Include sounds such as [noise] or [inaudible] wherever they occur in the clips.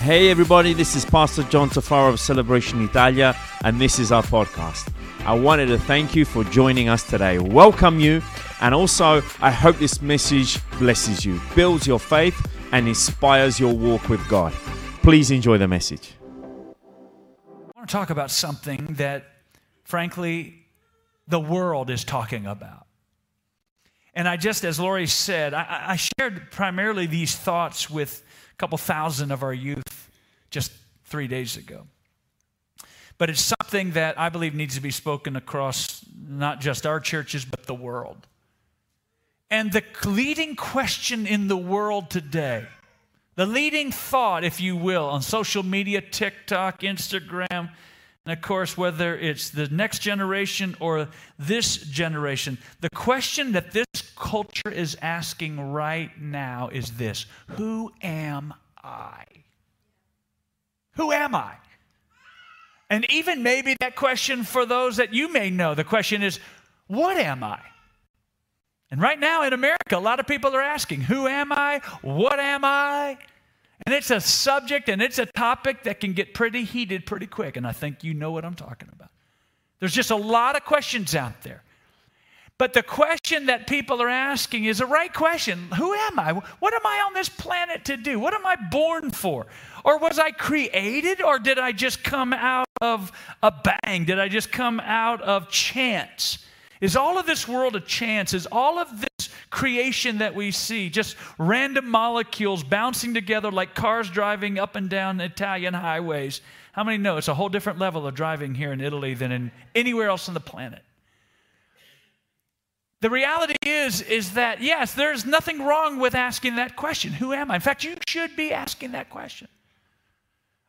Hey everybody, this is Pastor John Tafaro of Celebration Italia, and this is our podcast. I wanted to thank you for joining us today, welcome you, and also I hope this message blesses you, builds your faith, and inspires your walk with God. Please enjoy the message. I want to talk about something that, frankly, the world is talking about. And I just, as Lori said, I, I shared primarily these thoughts with a couple thousand of our youth just three days ago. But it's something that I believe needs to be spoken across not just our churches, but the world. And the leading question in the world today, the leading thought, if you will, on social media, TikTok, Instagram, and of course, whether it's the next generation or this generation, the question that this culture is asking right now is this Who am I? Who am I? And even maybe that question for those that you may know, the question is, What am I? And right now in America, a lot of people are asking, Who am I? What am I? And it's a subject and it's a topic that can get pretty heated pretty quick. And I think you know what I'm talking about. There's just a lot of questions out there. But the question that people are asking is a right question Who am I? What am I on this planet to do? What am I born for? Or was I created? Or did I just come out of a bang? Did I just come out of chance? Is all of this world a chance? Is all of this creation that we see just random molecules bouncing together like cars driving up and down Italian highways? How many know it's a whole different level of driving here in Italy than in anywhere else on the planet? The reality is is that yes, there's nothing wrong with asking that question. Who am I? In fact, you should be asking that question.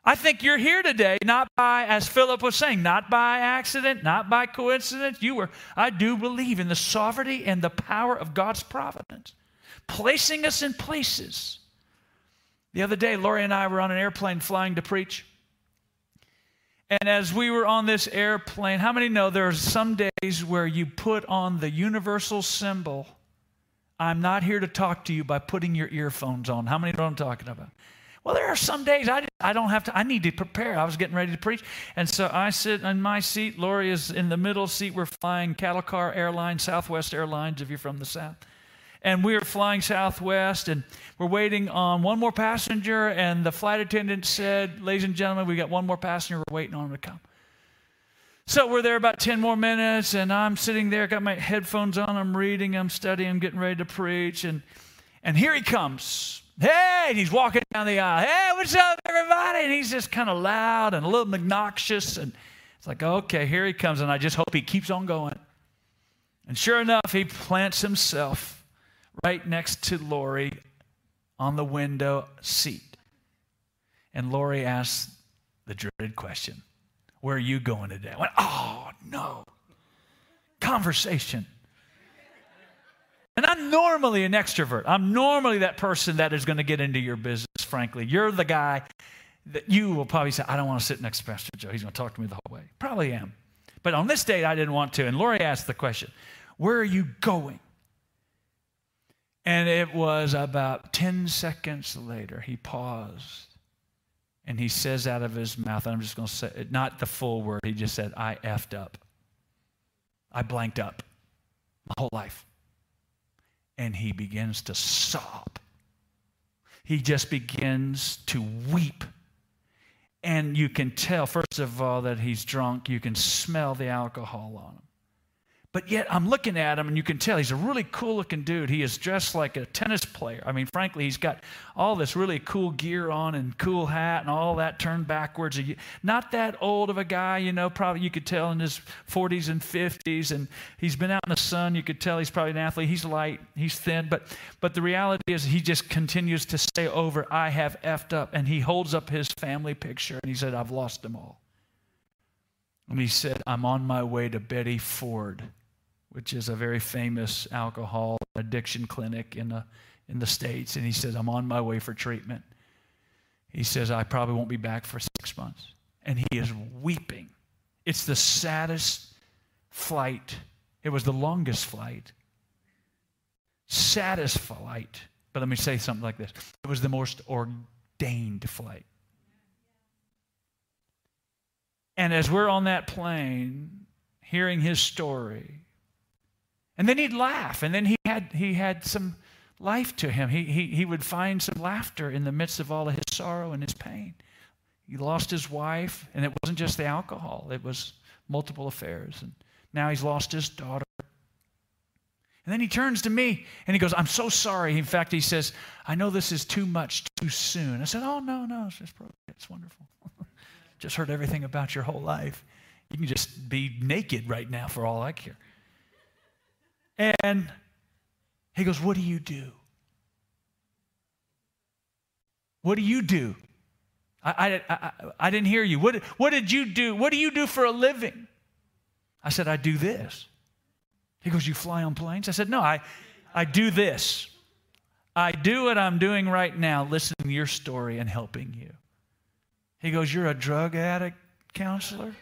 I think you're here today not by, as Philip was saying, not by accident, not by coincidence. You were, I do believe in the sovereignty and the power of God's providence, placing us in places. The other day, Lori and I were on an airplane flying to preach. And as we were on this airplane, how many know there are some days where you put on the universal symbol, I'm not here to talk to you by putting your earphones on? How many know what I'm talking about? Well, there are some days I, I don't have to, I need to prepare. I was getting ready to preach. And so I sit in my seat. Lori is in the middle seat. We're flying Cattle Car Airlines, Southwest Airlines, if you're from the South. And we are flying Southwest, and we're waiting on one more passenger. And the flight attendant said, Ladies and gentlemen, we got one more passenger. We're waiting on him to come. So we're there about 10 more minutes, and I'm sitting there, got my headphones on, I'm reading, I'm studying, I'm getting ready to preach. And, and here he comes Hey, he's walking down the aisle. Hey, what's up, everybody? And he's just kind of loud and a little obnoxious. And it's like, okay, here he comes. And I just hope he keeps on going. And sure enough, he plants himself right next to Lori on the window seat. And Lori asks the dreaded question Where are you going today? I went, Oh, no. Conversation. And I'm normally an extrovert. I'm normally that person that is going to get into your business, frankly. You're the guy that you will probably say, I don't want to sit next to Pastor Joe. He's going to talk to me the whole way. Probably am. But on this date, I didn't want to. And Lori asked the question, Where are you going? And it was about 10 seconds later, he paused and he says out of his mouth, and I'm just going to say, not the full word, he just said, I effed up. I blanked up my whole life and he begins to sob. He just begins to weep. And you can tell, first of all, that he's drunk. You can smell the alcohol on him. But yet, I'm looking at him, and you can tell he's a really cool looking dude. He is dressed like a tennis player. I mean, frankly, he's got all this really cool gear on and cool hat and all that turned backwards. Not that old of a guy, you know, probably you could tell in his 40s and 50s. And he's been out in the sun. You could tell he's probably an athlete. He's light, he's thin. But, but the reality is, he just continues to say over, I have effed up. And he holds up his family picture and he said, I've lost them all. And he said, I'm on my way to Betty Ford which is a very famous alcohol addiction clinic in the, in the States. And he says, I'm on my way for treatment. He says, I probably won't be back for six months. And he is weeping. It's the saddest flight. It was the longest flight. Saddest flight. But let me say something like this it was the most ordained flight. And as we're on that plane, hearing his story, and then he'd laugh, and then he had, he had some life to him. He, he, he would find some laughter in the midst of all of his sorrow and his pain. He lost his wife, and it wasn't just the alcohol, it was multiple affairs. And now he's lost his daughter. And then he turns to me and he goes, I'm so sorry. In fact, he says, I know this is too much too soon. I said, Oh, no, no, it's just it's wonderful. [laughs] just heard everything about your whole life. You can just be naked right now for all I care. And he goes, What do you do? What do you do? I, I, I, I, didn't hear you. What, what did you do? What do you do for a living? I said, I do this. He goes, You fly on planes? I said, No, I, I do this. I do what I'm doing right now, listening to your story and helping you. He goes, You're a drug addict counselor?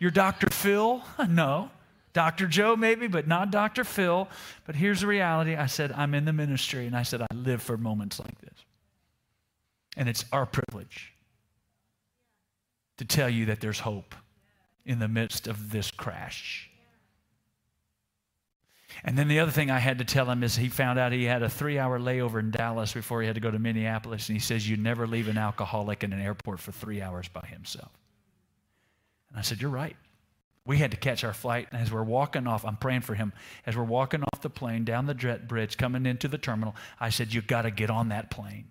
You're Dr. Phil? [laughs] No. Dr. Joe, maybe, but not Dr. Phil. But here's the reality I said, I'm in the ministry, and I said, I live for moments like this. And it's our privilege to tell you that there's hope in the midst of this crash. And then the other thing I had to tell him is he found out he had a three hour layover in Dallas before he had to go to Minneapolis. And he says, You never leave an alcoholic in an airport for three hours by himself. And I said, You're right. We had to catch our flight. And as we're walking off, I'm praying for him. As we're walking off the plane down the jet bridge, coming into the terminal, I said, You've got to get on that plane.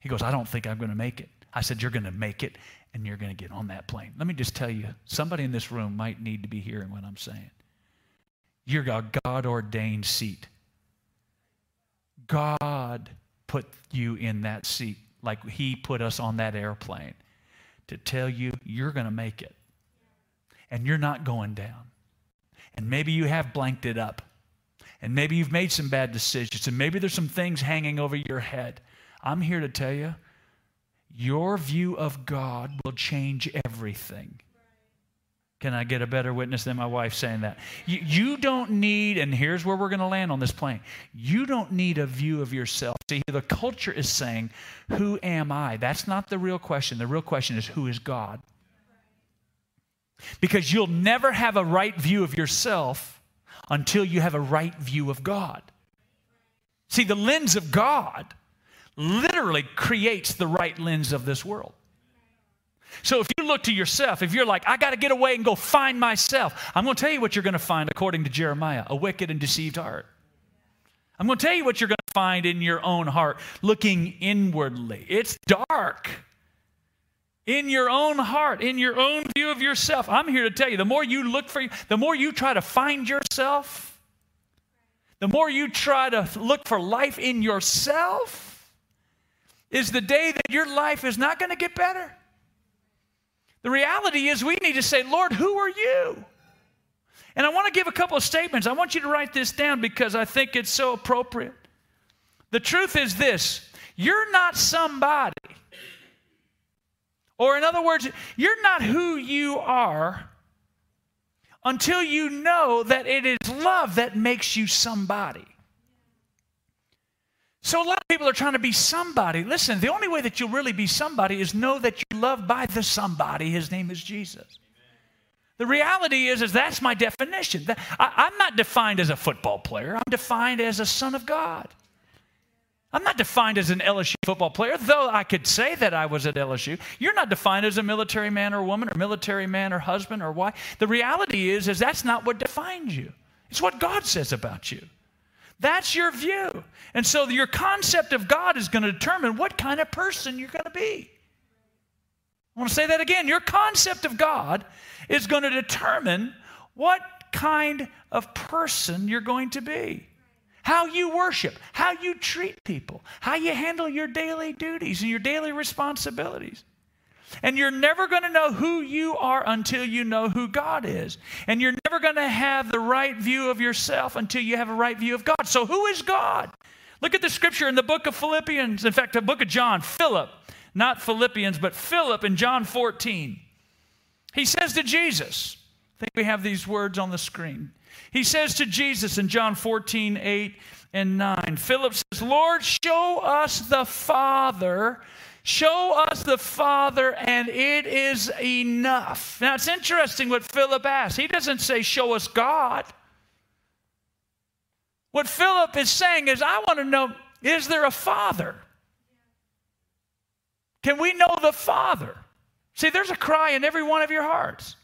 He goes, I don't think I'm going to make it. I said, You're going to make it and you're going to get on that plane. Let me just tell you somebody in this room might need to be hearing what I'm saying. You're a God ordained seat. God put you in that seat like He put us on that airplane to tell you you're going to make it and you're not going down. And maybe you have blanked it up. And maybe you've made some bad decisions. And maybe there's some things hanging over your head. I'm here to tell you your view of God will change everything. Can I get a better witness than my wife saying that? You, you don't need, and here's where we're going to land on this plane. You don't need a view of yourself. See, the culture is saying, Who am I? That's not the real question. The real question is, Who is God? Because you'll never have a right view of yourself until you have a right view of God. See, the lens of God literally creates the right lens of this world. So if you look to yourself, if you're like, I got to get away and go find myself, I'm going to tell you what you're going to find according to Jeremiah a wicked and deceived heart. I'm going to tell you what you're going to find in your own heart looking inwardly. It's dark. In your own heart, in your own view of yourself. I'm here to tell you the more you look for, the more you try to find yourself, the more you try to look for life in yourself, is the day that your life is not going to get better. The reality is, we need to say, Lord, who are you? And I want to give a couple of statements. I want you to write this down because I think it's so appropriate. The truth is this you're not somebody. Or, in other words, you're not who you are until you know that it is love that makes you somebody. So, a lot of people are trying to be somebody. Listen, the only way that you'll really be somebody is know that you're loved by the somebody. His name is Jesus. The reality is, is that's my definition. I, am not defined as a football player. I'm defined as a son of God. I'm not defined as an LSU football player, though I could say that I was at LSU. You're not defined as a military man or woman, or military man or husband or wife. The reality is, is that's not what defines you. It's what God says about you. That's your view. And so your concept of God is going to determine what kind of person you're going to be. I want to say that again. Your concept of God is going to determine what kind of person you're going to be. How you worship, how you treat people, how you handle your daily duties and your daily responsibilities. And you're never going to know who you are until you know who God is. And you're never going to have the right view of yourself until you have a right view of God. So, who is God? Look at the scripture in the book of Philippians, in fact, the book of John, Philip, not Philippians, but Philip in John 14. He says to Jesus, I think we have these words on the screen. He says to Jesus in John 14, 8 and 9, Philip says, Lord, show us the Father. Show us the Father, and it is enough. Now, it's interesting what Philip asks. He doesn't say, Show us God. What Philip is saying is, I want to know, is there a Father? Can we know the Father? See, there's a cry in every one of your hearts.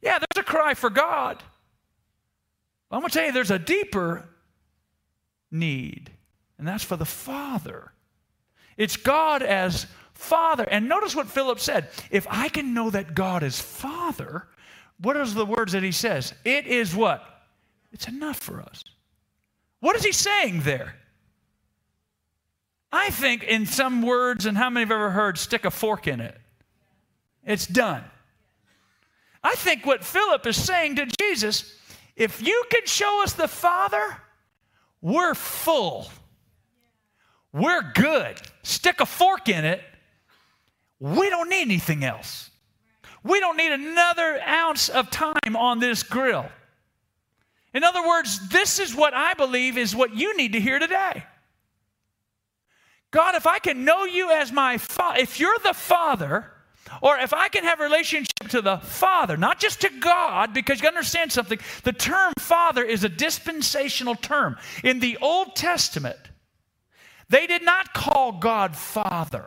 Yeah, there's a cry for God. I'm going to tell you, there's a deeper need, and that's for the Father. It's God as Father. And notice what Philip said if I can know that God is Father, what are the words that he says? It is what? It's enough for us. What is he saying there? I think in some words, and how many have ever heard stick a fork in it? It's done. I think what Philip is saying to Jesus, if you can show us the Father, we're full. We're good. Stick a fork in it. We don't need anything else. We don't need another ounce of time on this grill. In other words, this is what I believe is what you need to hear today. God, if I can know you as my father, if you're the father, or if I can have a relationship to the Father, not just to God, because you understand something, the term Father is a dispensational term. In the Old Testament, they did not call God Father,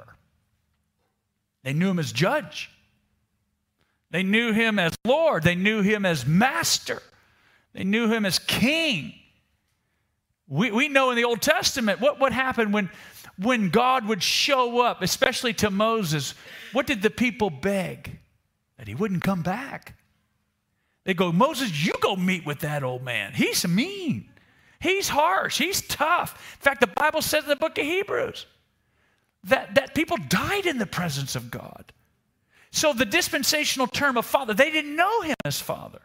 they knew Him as Judge, they knew Him as Lord, they knew Him as Master, they knew Him as King. We, we know in the Old Testament what, what happened when when God would show up, especially to Moses, what did the people beg? That he wouldn't come back. They go, Moses, you go meet with that old man. He's mean. He's harsh. He's tough. In fact, the Bible says in the book of Hebrews that, that people died in the presence of God. So the dispensational term of father, they didn't know him as father.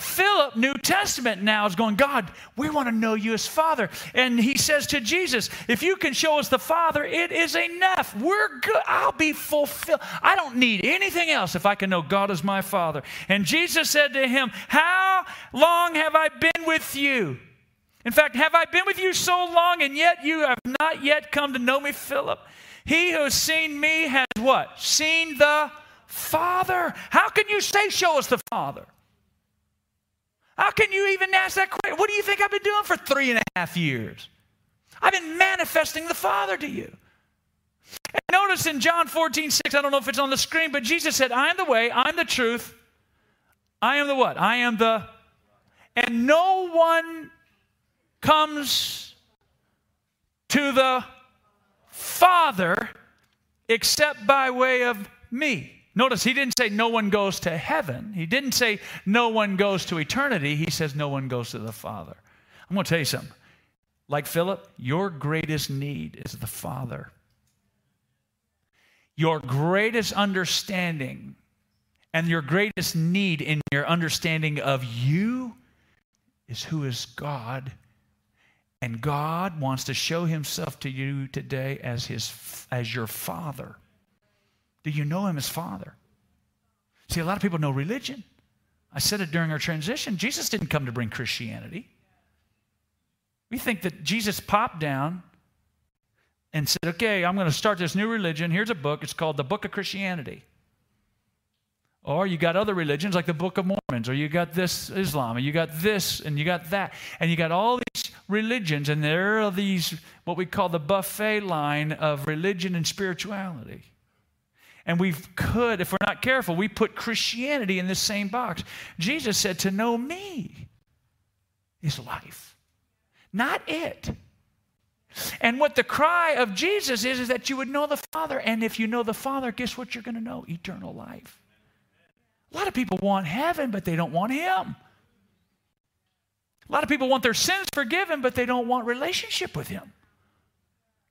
Philip, New Testament now, is going, God, we want to know you as Father. And he says to Jesus, If you can show us the Father, it is enough. We're good. I'll be fulfilled. I don't need anything else if I can know God as my Father. And Jesus said to him, How long have I been with you? In fact, have I been with you so long, and yet you have not yet come to know me, Philip? He who has seen me has what? Seen the Father. How can you say, Show us the Father? How can you even ask that question? What do you think I've been doing for three and a half years? I've been manifesting the Father to you. And notice in John 14, 6, I don't know if it's on the screen, but Jesus said, I am the way, I'm the truth, I am the what? I am the, and no one comes to the Father except by way of me. Notice he didn't say no one goes to heaven. He didn't say no one goes to eternity. He says no one goes to the Father. I'm going to tell you something. Like Philip, your greatest need is the Father. Your greatest understanding and your greatest need in your understanding of you is who is God. And God wants to show himself to you today as, his, as your Father. Do you know him as Father? See, a lot of people know religion. I said it during our transition. Jesus didn't come to bring Christianity. We think that Jesus popped down and said, Okay, I'm going to start this new religion. Here's a book. It's called the Book of Christianity. Or you got other religions like the Book of Mormons, or you got this Islam, or you got this, and you got that. And you got all these religions, and there are these, what we call the buffet line of religion and spirituality. And we could, if we're not careful, we put Christianity in this same box. Jesus said, To know me is life, not it. And what the cry of Jesus is, is that you would know the Father. And if you know the Father, guess what you're going to know? Eternal life. A lot of people want heaven, but they don't want Him. A lot of people want their sins forgiven, but they don't want relationship with Him.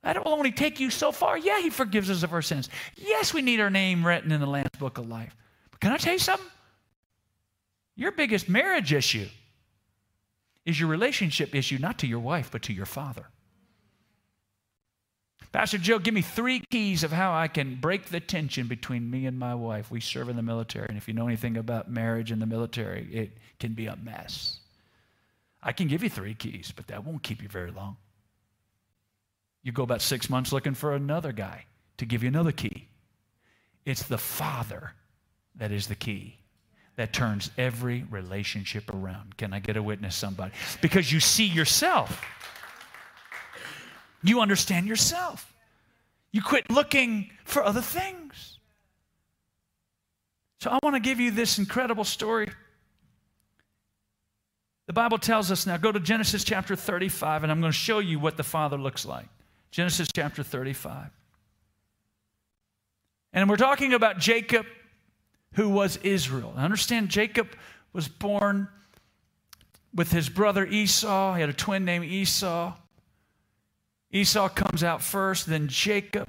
That will only take you so far. Yeah, He forgives us of our sins. Yes, we need our name written in the Lamb's Book of Life. But can I tell you something? Your biggest marriage issue is your relationship issue, not to your wife, but to your father. Pastor Joe, give me three keys of how I can break the tension between me and my wife. We serve in the military, and if you know anything about marriage in the military, it can be a mess. I can give you three keys, but that won't keep you very long. You go about six months looking for another guy to give you another key. It's the Father that is the key that turns every relationship around. Can I get a witness, somebody? Because you see yourself. You understand yourself. You quit looking for other things. So I want to give you this incredible story. The Bible tells us now, go to Genesis chapter 35, and I'm going to show you what the Father looks like. Genesis chapter 35. And we're talking about Jacob who was Israel. I understand Jacob was born with his brother Esau. He had a twin named Esau. Esau comes out first, then Jacob.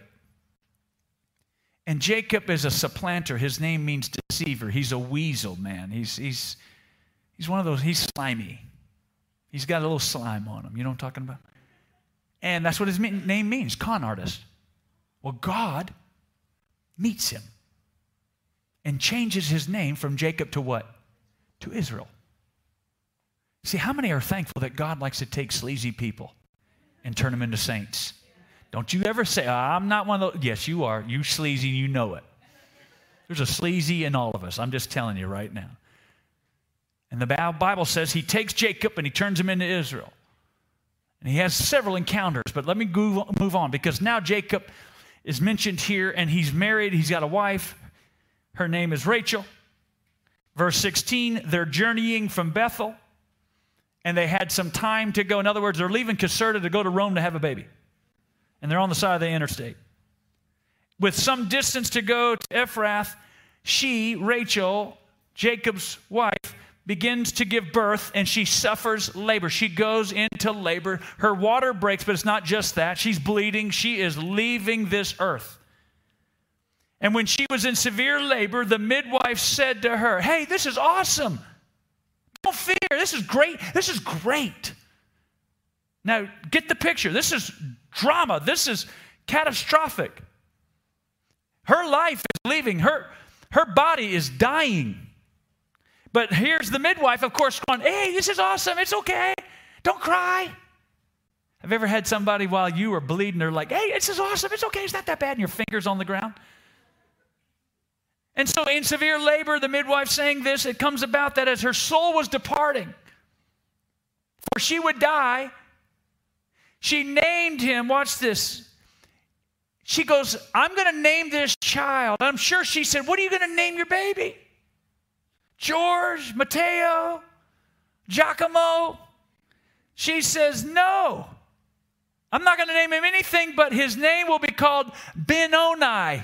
And Jacob is a supplanter. His name means deceiver. He's a weasel, man. He's, he's, he's one of those, he's slimy. He's got a little slime on him. You know what I'm talking about? And that's what his name means con artist. Well, God meets him and changes his name from Jacob to what? To Israel. See, how many are thankful that God likes to take sleazy people and turn them into saints? Don't you ever say, I'm not one of those. Yes, you are. You sleazy, you know it. There's a sleazy in all of us. I'm just telling you right now. And the Bible says he takes Jacob and he turns him into Israel. And he has several encounters, but let me move on because now Jacob is mentioned here and he's married, he's got a wife, her name is Rachel. Verse 16, they're journeying from Bethel and they had some time to go. In other words, they're leaving Caserta to go to Rome to have a baby. And they're on the side of the interstate. With some distance to go to Ephrath, she, Rachel, Jacob's wife, begins to give birth and she suffers labor. She goes into labor. Her water breaks, but it's not just that. She's bleeding. She is leaving this earth. And when she was in severe labor, the midwife said to her, Hey, this is awesome. Don't fear. This is great. This is great. Now, get the picture. This is drama. This is catastrophic. Her life is leaving, her, her body is dying. But here's the midwife, of course, going, Hey, this is awesome. It's okay. Don't cry. Have you ever had somebody while you were bleeding, they're like, Hey, this is awesome. It's okay. It's not that bad. And your fingers on the ground? And so, in severe labor, the midwife saying this, it comes about that as her soul was departing, for she would die, she named him, watch this. She goes, I'm going to name this child. I'm sure she said, What are you going to name your baby? George, Mateo, Giacomo? She says, No. I'm not going to name him anything, but his name will be called Benoni.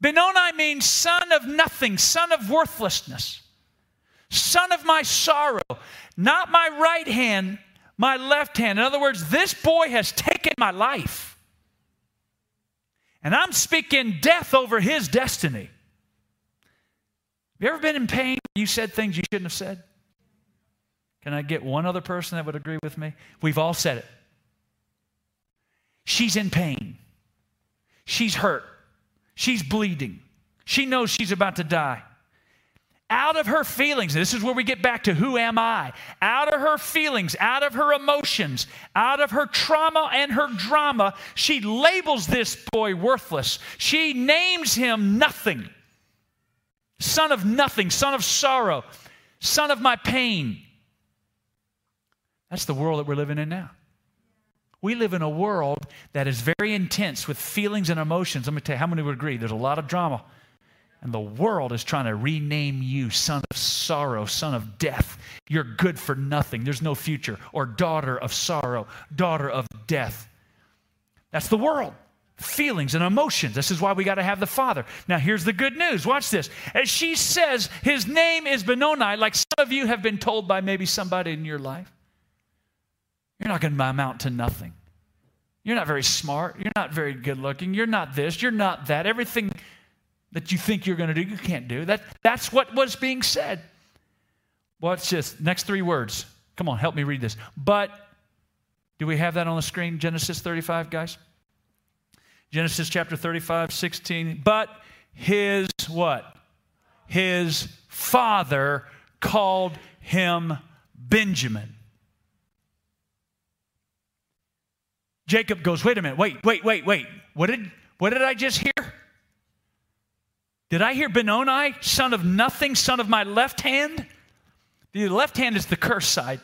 Benoni means son of nothing, son of worthlessness, son of my sorrow, not my right hand, my left hand. In other words, this boy has taken my life. And I'm speaking death over his destiny. Have you ever been in pain? You said things you shouldn't have said? Can I get one other person that would agree with me? We've all said it. She's in pain. She's hurt. She's bleeding. She knows she's about to die. Out of her feelings, this is where we get back to who am I? Out of her feelings, out of her emotions, out of her trauma and her drama, she labels this boy worthless. She names him nothing. Son of nothing, son of sorrow, son of my pain. That's the world that we're living in now. We live in a world that is very intense with feelings and emotions. Let me tell you, how many would agree? There's a lot of drama. And the world is trying to rename you son of sorrow, son of death. You're good for nothing. There's no future. Or daughter of sorrow, daughter of death. That's the world. Feelings and emotions. This is why we got to have the Father. Now, here's the good news. Watch this. As she says, his name is Benoni, like some of you have been told by maybe somebody in your life. You're not going to amount to nothing. You're not very smart. You're not very good looking. You're not this. You're not that. Everything that you think you're going to do, you can't do. That, that's what was being said. What's this? Next three words. Come on, help me read this. But Do we have that on the screen? Genesis 35, guys? Genesis chapter 35, 16. But his what? His father called him Benjamin. Jacob goes, wait a minute, wait, wait, wait, wait. What did, what did I just hear? Did I hear Benoni, son of nothing, son of my left hand? The left hand is the curse side.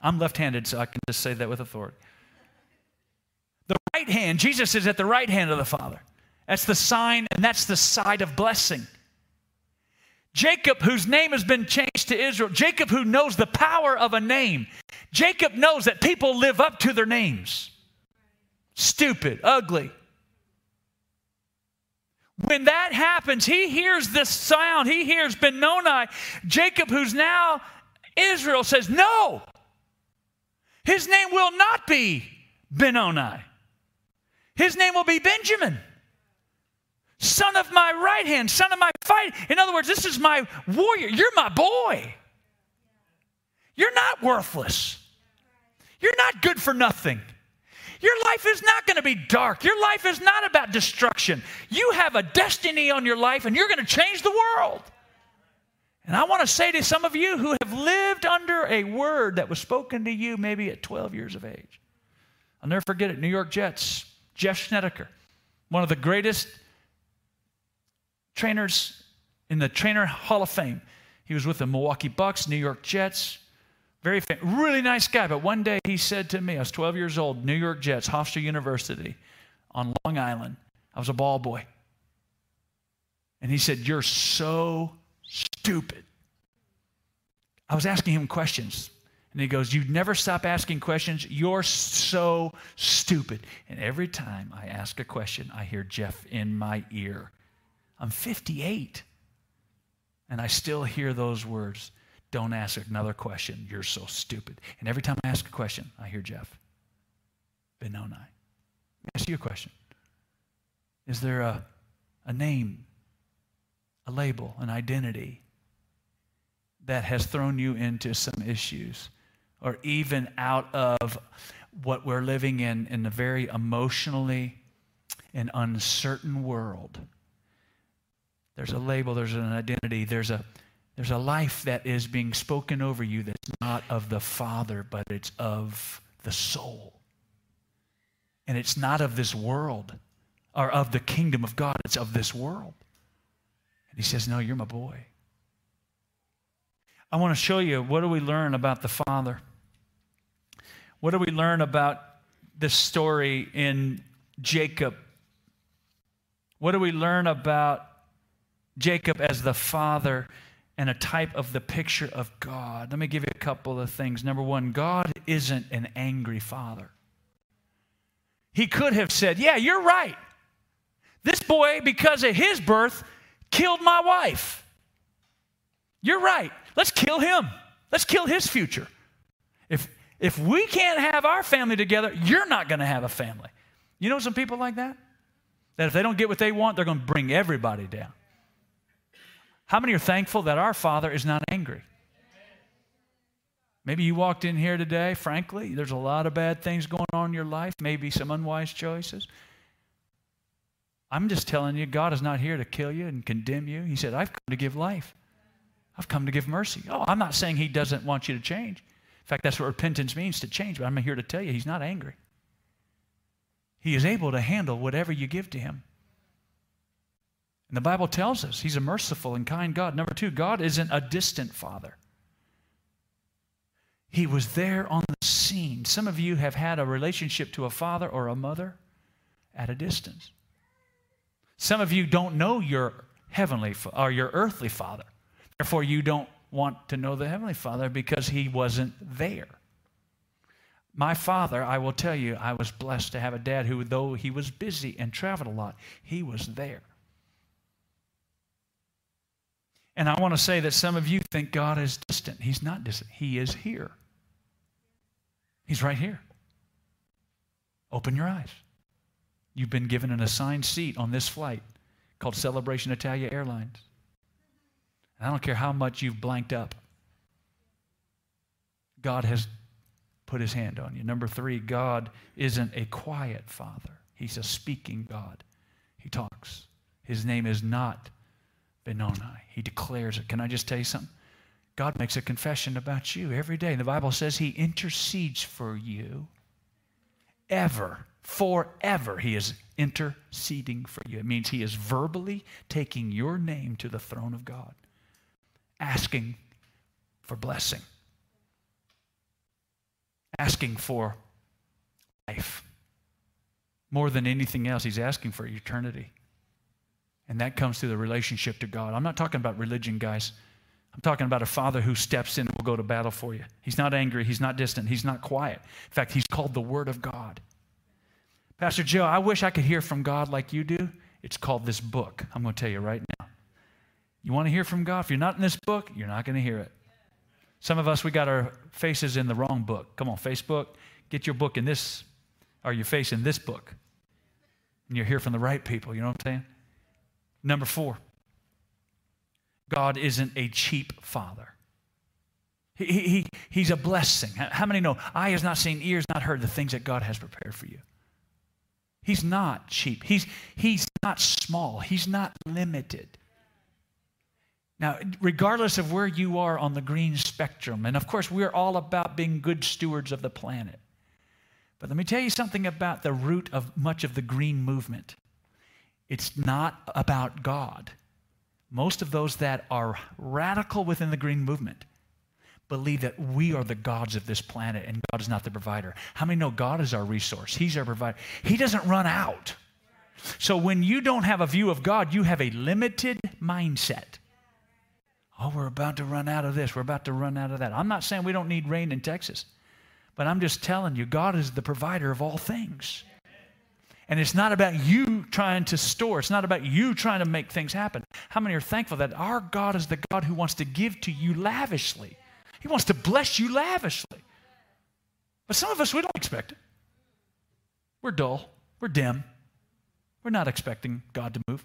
I'm left handed, so I can just say that with authority. The right hand, Jesus is at the right hand of the Father. That's the sign, and that's the side of blessing. Jacob, whose name has been changed to Israel, Jacob, who knows the power of a name, Jacob knows that people live up to their names stupid, ugly. When that happens, he hears this sound. He hears Benoni. Jacob, who's now Israel, says, No, his name will not be Benoni. His name will be Benjamin, son of my right hand, son of my fight. In other words, this is my warrior. You're my boy. You're not worthless. You're not good for nothing. Your life is not going to be dark. Your life is not about destruction. You have a destiny on your life and you're going to change the world. And I want to say to some of you who have lived under a word that was spoken to you maybe at 12 years of age. I'll never forget it. New York Jets, Jeff Snedeker, one of the greatest trainers in the Trainer Hall of Fame. He was with the Milwaukee Bucks, New York Jets, very famous, really nice guy. But one day he said to me, I was 12 years old, New York Jets, Hofstra University on Long Island. I was a ball boy. And he said, You're so stupid. I was asking him questions. And he goes, You never stop asking questions. You're so stupid. And every time I ask a question, I hear Jeff in my ear. I'm 58. And I still hear those words. Don't ask another question. You're so stupid. And every time I ask a question, I hear Jeff. Benoni. Ask you a question. Is there a, a name, a label, an identity that has thrown you into some issues or even out of what we're living in in a very emotionally and uncertain world? There's a label, there's an identity, there's a there's a life that is being spoken over you that's not of the Father, but it's of the soul. And it's not of this world or of the kingdom of God, it's of this world. And he says, No, you're my boy. I want to show you what do we learn about the Father? What do we learn about this story in Jacob? What do we learn about Jacob as the father? and a type of the picture of God. Let me give you a couple of things. Number one, God isn't an angry father. He could have said, Yeah, you're right. This boy, because of his birth, killed my wife. You're right. Let's kill him. Let's kill his future. If, if we can't have our family together, you're not going to have a family. You know some people like that? That if they don't get what they want, they're going to bring everybody down. How many are thankful that our Father is not angry? Maybe you walked in here today, frankly, there's a lot of bad things going on in your life, maybe some unwise choices. I'm just telling you, God is not here to kill you and condemn you. He said, I've come to give life. I've come to give mercy. Oh, I'm not saying He doesn't want you to change. In fact, that's what repentance means to change, but I'm here to tell you He's not angry. He is able to handle whatever you give to Him. And the Bible tells us he's a merciful and kind God. Number two, God isn't a distant father. He was there on the scene. Some of you have had a relationship to a father or a mother at a distance. Some of you don't know your heavenly or your earthly father. Therefore, you don't want to know the heavenly father because he wasn't there. My father, I will tell you, I was blessed to have a dad who, though he was busy and traveled a lot, he was there. And I want to say that some of you think God is distant. He's not distant, He is here. He's right here. Open your eyes. You've been given an assigned seat on this flight called Celebration Italia Airlines. I don't care how much you've blanked up. God has put his hand on you. Number three, God isn't a quiet father, he's a speaking God. He talks. His name is not Benoni. He declares it. Can I just tell you something? God makes a confession about you every day. The Bible says he intercedes for you ever, forever. He is interceding for you. It means he is verbally taking your name to the throne of God, asking for blessing asking for life. More than anything else, he's asking for eternity. And that comes through the relationship to God. I'm not talking about religion, guys. I'm talking about a father who steps in and will go to battle for you. He's not angry, he's not distant, he's not quiet. In fact, he's called the Word of God. Pastor Joe, I wish I could hear from God like you do. It's called this book. I'm going to tell you right now. You want to hear from God? If you're not in this book, you're not going to hear it. Some of us, we got our faces in the wrong book. Come on, Facebook, get your book in this, or your face in this book. And you're here from the right people. You know what I'm saying? Number four, God isn't a cheap father. He, he, he's a blessing. How many know? Eye has not seen, ears not heard the things that God has prepared for you. He's not cheap. He's, he's not small. He's not limited. Now, regardless of where you are on the green spectrum, and of course, we're all about being good stewards of the planet. But let me tell you something about the root of much of the green movement it's not about God. Most of those that are radical within the green movement believe that we are the gods of this planet and God is not the provider. How many know God is our resource? He's our provider. He doesn't run out. So when you don't have a view of God, you have a limited mindset. Oh, we're about to run out of this. We're about to run out of that. I'm not saying we don't need rain in Texas, but I'm just telling you, God is the provider of all things. And it's not about you trying to store, it's not about you trying to make things happen. How many are thankful that our God is the God who wants to give to you lavishly? He wants to bless you lavishly. But some of us, we don't expect it. We're dull, we're dim, we're not expecting God to move.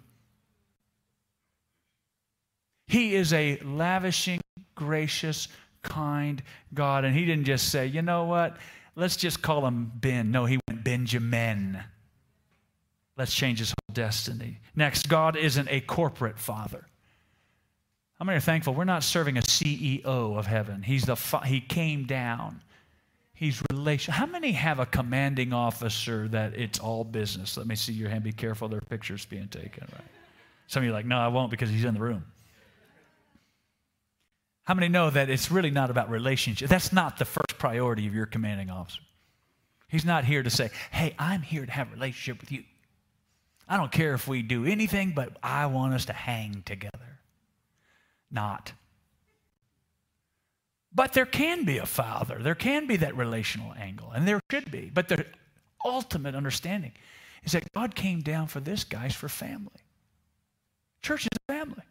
He is a lavishing, gracious, kind God. And he didn't just say, you know what, let's just call him Ben. No, he went Benjamin. Let's change his whole destiny. Next, God isn't a corporate father. How many are thankful we're not serving a CEO of heaven? He's the fa- he came down. He's relation. How many have a commanding officer that it's all business? Let me see your hand. Be careful, there are pictures being taken. Right. Some of you are like, no, I won't because he's in the room. How many know that it's really not about relationship? That's not the first priority of your commanding officer. He's not here to say, hey, I'm here to have a relationship with you. I don't care if we do anything, but I want us to hang together. Not. But there can be a father. There can be that relational angle, and there should be. But the ultimate understanding is that God came down for this, guys, for family. Church is family.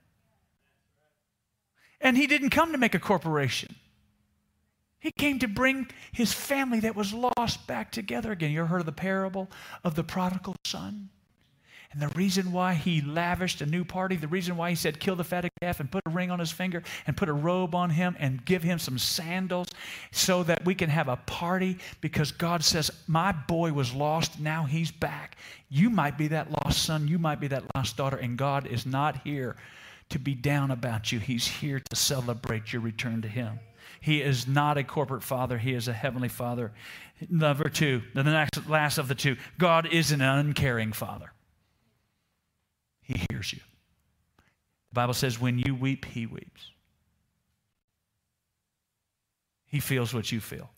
And he didn't come to make a corporation. He came to bring his family that was lost back together again. You ever heard of the parable of the prodigal son? And the reason why he lavished a new party, the reason why he said, kill the fatted calf and put a ring on his finger and put a robe on him and give him some sandals so that we can have a party because God says, My boy was lost, now he's back. You might be that lost son, you might be that lost daughter, and God is not here to be down about you. He's here to celebrate your return to Him. He is not a corporate father, He is a heavenly father. Number two, the next, last of the two, God is an uncaring father. He hears you. The Bible says, when you weep, He weeps. He feels what you feel.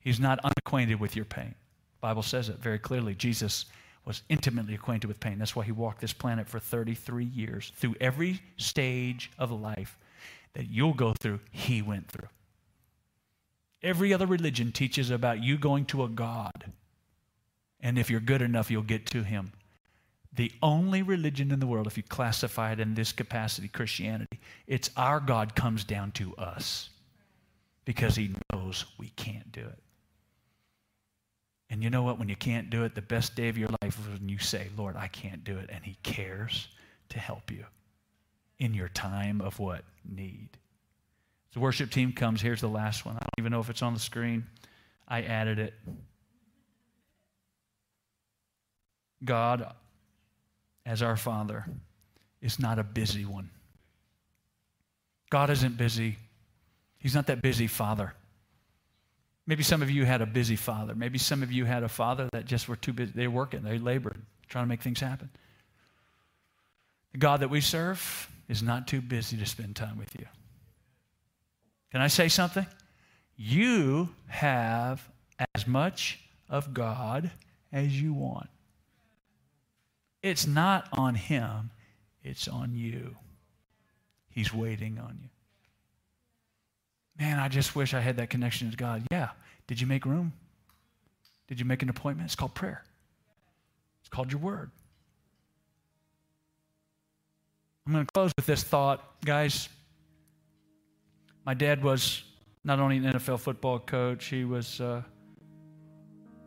He's not unacquainted with your pain. The Bible says it very clearly. Jesus was intimately acquainted with pain. That's why he walked this planet for 33 years. Through every stage of life that you'll go through, he went through. Every other religion teaches about you going to a God. And if you're good enough, you'll get to him. The only religion in the world, if you classify it in this capacity, Christianity, it's our God comes down to us because he knows we can't do it. And you know what? When you can't do it, the best day of your life is when you say, Lord, I can't do it. And He cares to help you in your time of what? Need. the worship team comes, here's the last one. I don't even know if it's on the screen. I added it. God, as our Father, is not a busy one. God isn't busy. He's not that busy father. Maybe some of you had a busy father. Maybe some of you had a father that just were too busy. They were working, they labored, trying to make things happen. The God that we serve is not too busy to spend time with you. Can I say something? You have as much of God as you want. It's not on Him, it's on you. He's waiting on you. Man, I just wish I had that connection to God. Yeah. Did you make room? Did you make an appointment? It's called prayer, it's called your word. I'm going to close with this thought. Guys, my dad was not only an NFL football coach, he was, uh,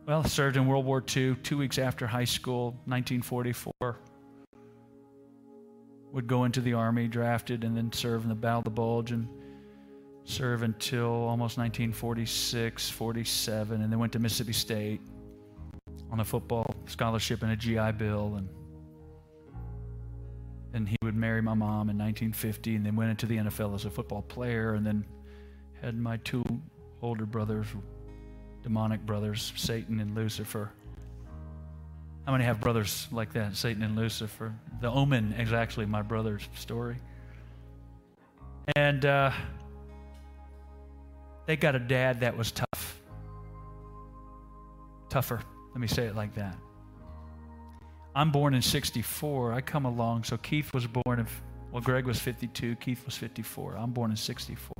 well, served in World War II, two weeks after high school, 1944. Would go into the Army, drafted, and then serve in the Battle of the Bulge, and serve until almost 1946, 47, and then went to Mississippi State on a football scholarship and a GI Bill, and and he would marry my mom in 1950 and then went into the NFL as a football player and then had my two older brothers, demonic brothers, Satan and Lucifer. How many have brothers like that, Satan and Lucifer? The Omen is actually my brother's story. And uh, they got a dad that was tough. Tougher. Let me say it like that. I'm born in 64. I come along. So Keith was born in, well, Greg was 52. Keith was 54. I'm born in 64.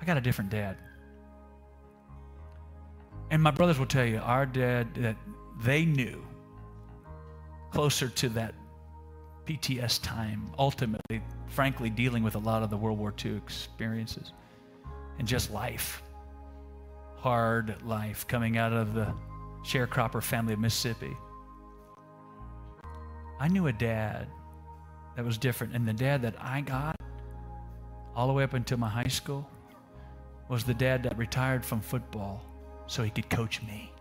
I got a different dad. And my brothers will tell you, our dad, that they knew closer to that PTS time, ultimately, frankly, dealing with a lot of the World War II experiences and just life. Hard life coming out of the sharecropper family of Mississippi. I knew a dad that was different. And the dad that I got all the way up until my high school was the dad that retired from football so he could coach me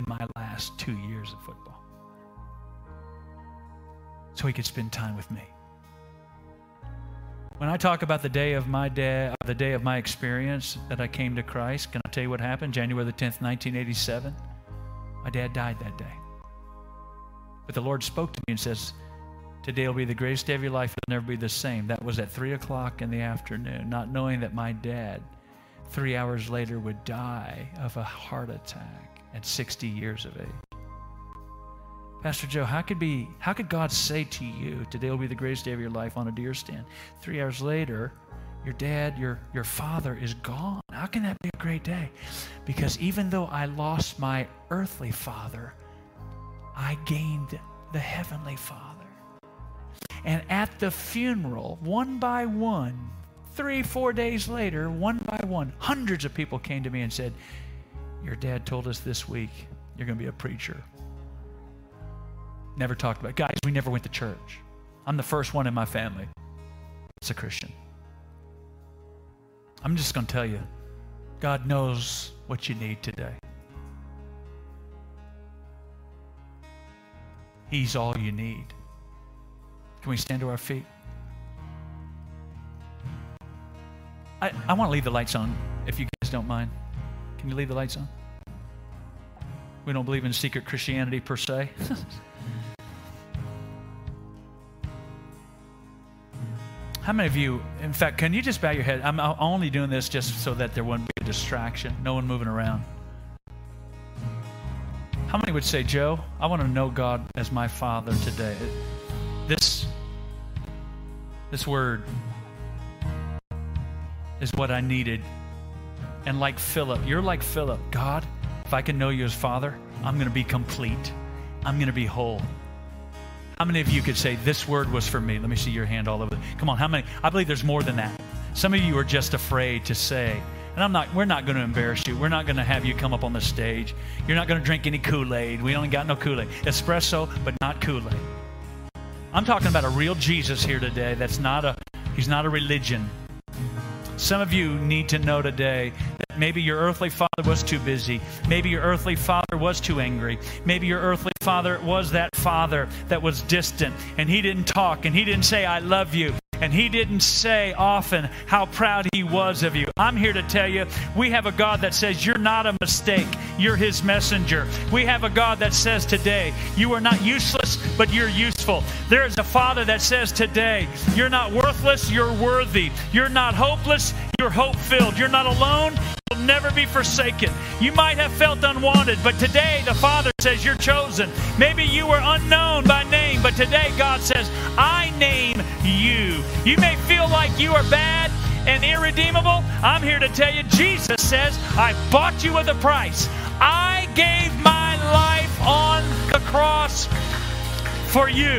in my last two years of football. So he could spend time with me. When I talk about the day of my day, uh, the day of my experience that I came to Christ, can I tell you what happened? January the 10th, 1987. My dad died that day. But the Lord spoke to me and says, Today will be the greatest day of your life. It'll never be the same. That was at 3 o'clock in the afternoon, not knowing that my dad, three hours later, would die of a heart attack at 60 years of age. Pastor Joe, how could be how could God say to you, today will be the greatest day of your life on a deer stand? Three hours later, your dad, your your father is gone. How can that be a great day? Because even though I lost my earthly father, I gained the Heavenly Father. And at the funeral, one by one, three, four days later, one by one, hundreds of people came to me and said, Your dad told us this week you're going to be a preacher. Never talked about. Guys, we never went to church. I'm the first one in my family that's a Christian. I'm just going to tell you God knows what you need today. He's all you need. Can we stand to our feet? I, I want to leave the lights on, if you guys don't mind. Can you leave the lights on? We don't believe in secret Christianity per se. [laughs] How many of you, in fact, can you just bow your head? I'm only doing this just so that there wouldn't be a distraction, no one moving around. How many would say, Joe, I want to know God as my Father today? This, this word is what I needed. And like Philip, you're like Philip. God, if I can know you as Father, I'm going to be complete. I'm going to be whole. How many of you could say, This word was for me? Let me see your hand all over. Come on, how many? I believe there's more than that. Some of you are just afraid to say, and I'm not, we're not going to embarrass you. We're not going to have you come up on the stage. You're not going to drink any Kool Aid. We only got no Kool Aid. Espresso, but not Kool Aid. I'm talking about a real Jesus here today that's not a, he's not a religion. Some of you need to know today that maybe your earthly father was too busy. Maybe your earthly father was too angry. Maybe your earthly father was that father that was distant and he didn't talk and he didn't say, I love you and he didn't say often how proud he was of you. I'm here to tell you, we have a God that says you're not a mistake, you're his messenger. We have a God that says today, you are not useless, but you're useful. There is a Father that says today, you're not worthless, you're worthy. You're not hopeless, you're hope filled. You're not alone, you'll never be forsaken. You might have felt unwanted, but today the Father says you're chosen. Maybe you were unknown by name, but today God says, I name you. You may feel like you are bad and irredeemable. I'm here to tell you, Jesus says, I bought you with a price. I gave my life on the cross for you.